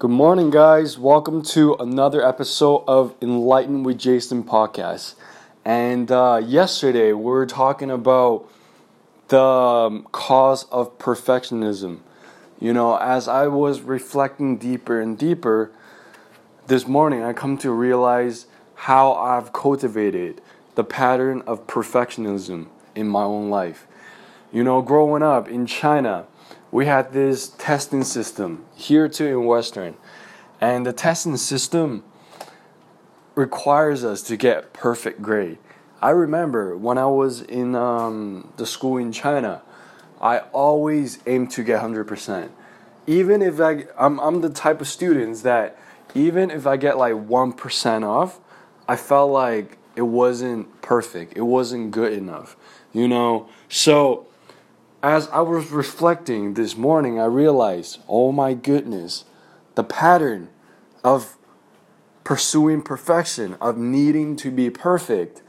Good morning, guys. Welcome to another episode of Enlightened with Jason podcast. And uh, yesterday we were talking about the um, cause of perfectionism. You know, as I was reflecting deeper and deeper this morning, I come to realize how I've cultivated the pattern of perfectionism in my own life. You know, growing up in China, we had this testing system here too in Western, and the testing system requires us to get perfect grade. I remember when I was in um, the school in China, I always aimed to get hundred percent. Even if I, I'm, I'm the type of students that even if I get like one percent off, I felt like it wasn't perfect. It wasn't good enough, you know. So as I was reflecting this morning, I realized, oh my goodness, the pattern of pursuing perfection, of needing to be perfect,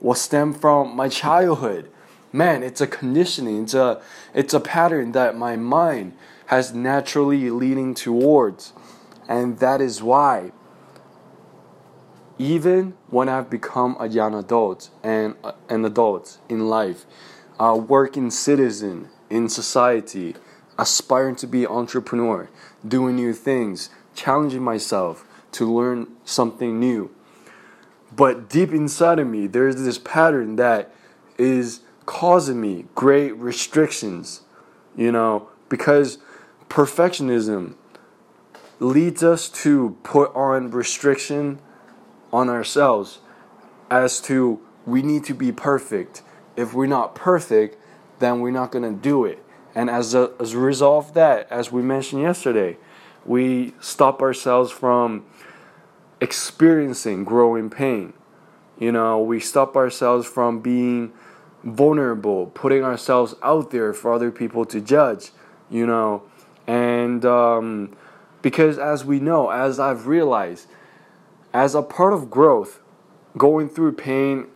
will stem from my childhood. Man, it's a conditioning, it's a, it's a pattern that my mind has naturally leaning towards. And that is why, even when I've become a young adult and uh, an adult in life, a working citizen in society, aspiring to be entrepreneur, doing new things, challenging myself to learn something new. But deep inside of me, there's this pattern that is causing me great restrictions, you know, because perfectionism leads us to put on restriction on ourselves as to we need to be perfect if we're not perfect, then we're not going to do it. And as a, as a result of that, as we mentioned yesterday, we stop ourselves from experiencing growing pain. You know, we stop ourselves from being vulnerable, putting ourselves out there for other people to judge, you know. And um, because as we know, as I've realized, as a part of growth, going through pain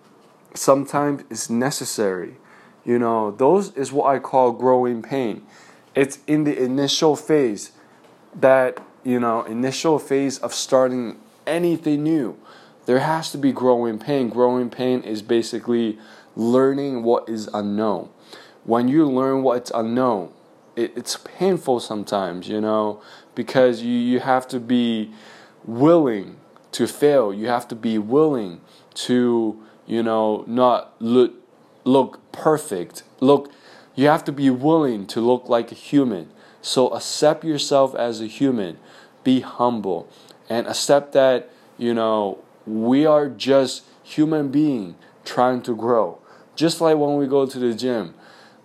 sometimes is necessary. You know, those is what I call growing pain. It's in the initial phase that, you know, initial phase of starting anything new. There has to be growing pain. Growing pain is basically learning what is unknown. When you learn what's unknown, it, it's painful sometimes, you know, because you, you have to be willing to fail. You have to be willing to you know, not look look perfect. Look, you have to be willing to look like a human. So accept yourself as a human. Be humble and accept that, you know, we are just human being trying to grow. Just like when we go to the gym,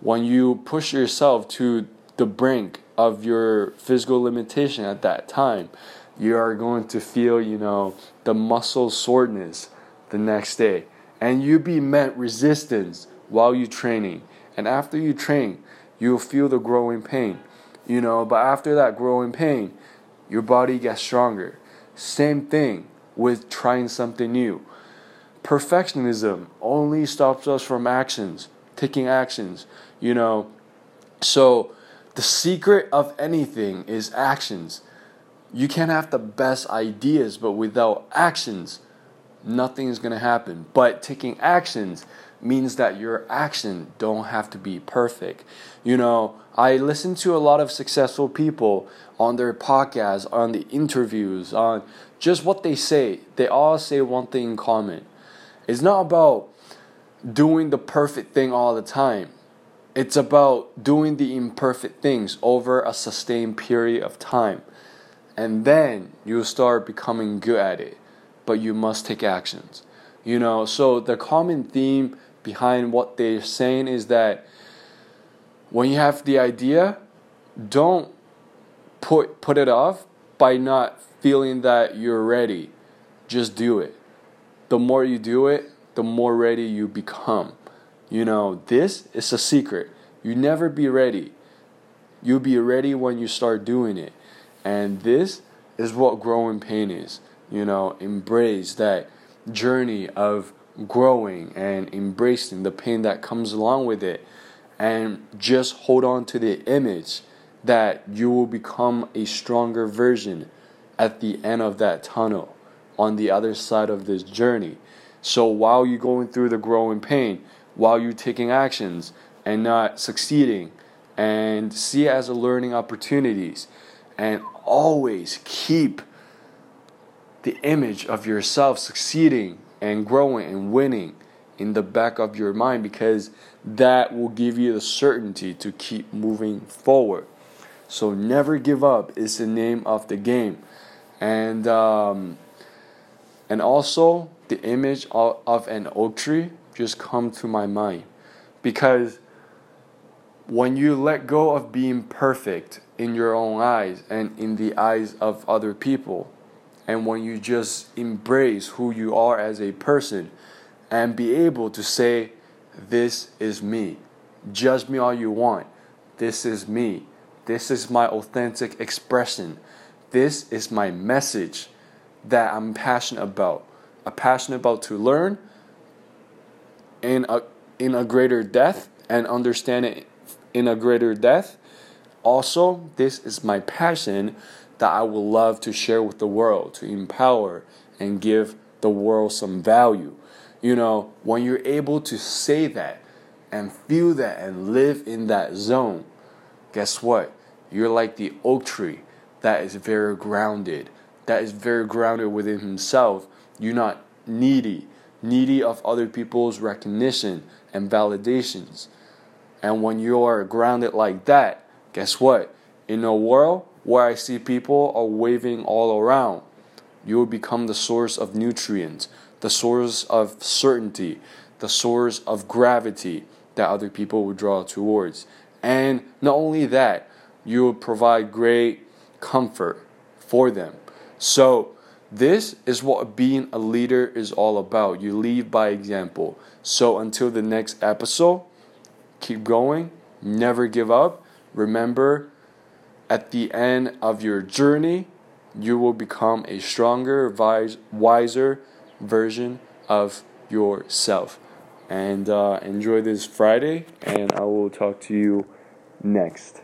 when you push yourself to the brink of your physical limitation at that time, you are going to feel, you know, the muscle soreness the next day and you be met resistance while you training. And after you train, you'll feel the growing pain. You know, but after that growing pain, your body gets stronger. Same thing with trying something new. Perfectionism only stops us from actions, taking actions, you know. So, the secret of anything is actions. You can have the best ideas, but without actions, nothing is going to happen. But taking actions means that your action don't have to be perfect. You know, I listen to a lot of successful people on their podcasts, on the interviews, on just what they say. They all say one thing in common. It's not about doing the perfect thing all the time. It's about doing the imperfect things over a sustained period of time. And then you start becoming good at it but you must take actions. You know, so the common theme behind what they're saying is that when you have the idea, don't put put it off by not feeling that you're ready. Just do it. The more you do it, the more ready you become. You know, this is a secret. You never be ready. You'll be ready when you start doing it. And this is what growing pain is you know, embrace that journey of growing and embracing the pain that comes along with it and just hold on to the image that you will become a stronger version at the end of that tunnel, on the other side of this journey. So while you're going through the growing pain, while you're taking actions and not succeeding, and see it as a learning opportunities, and always keep the image of yourself succeeding and growing and winning in the back of your mind because that will give you the certainty to keep moving forward. So never give up is the name of the game, and um, and also the image of, of an oak tree just come to my mind because when you let go of being perfect in your own eyes and in the eyes of other people and when you just embrace who you are as a person and be able to say, This is me. Judge me all you want. This is me. This is my authentic expression. This is my message that I'm passionate about. I'm passionate about to learn in a, in a greater depth and understand it in a greater depth. Also, this is my passion that I would love to share with the world, to empower and give the world some value. You know, when you're able to say that and feel that and live in that zone, guess what? You're like the oak tree that is very grounded, that is very grounded within himself. You're not needy, needy of other people's recognition and validations. And when you are grounded like that, guess what? In a world where I see people are waving all around. You will become the source of nutrients, the source of certainty, the source of gravity that other people will draw towards. And not only that, you will provide great comfort for them. So, this is what being a leader is all about. You lead by example. So, until the next episode, keep going, never give up. Remember, at the end of your journey, you will become a stronger, wiser version of yourself. And uh, enjoy this Friday, and I will talk to you next.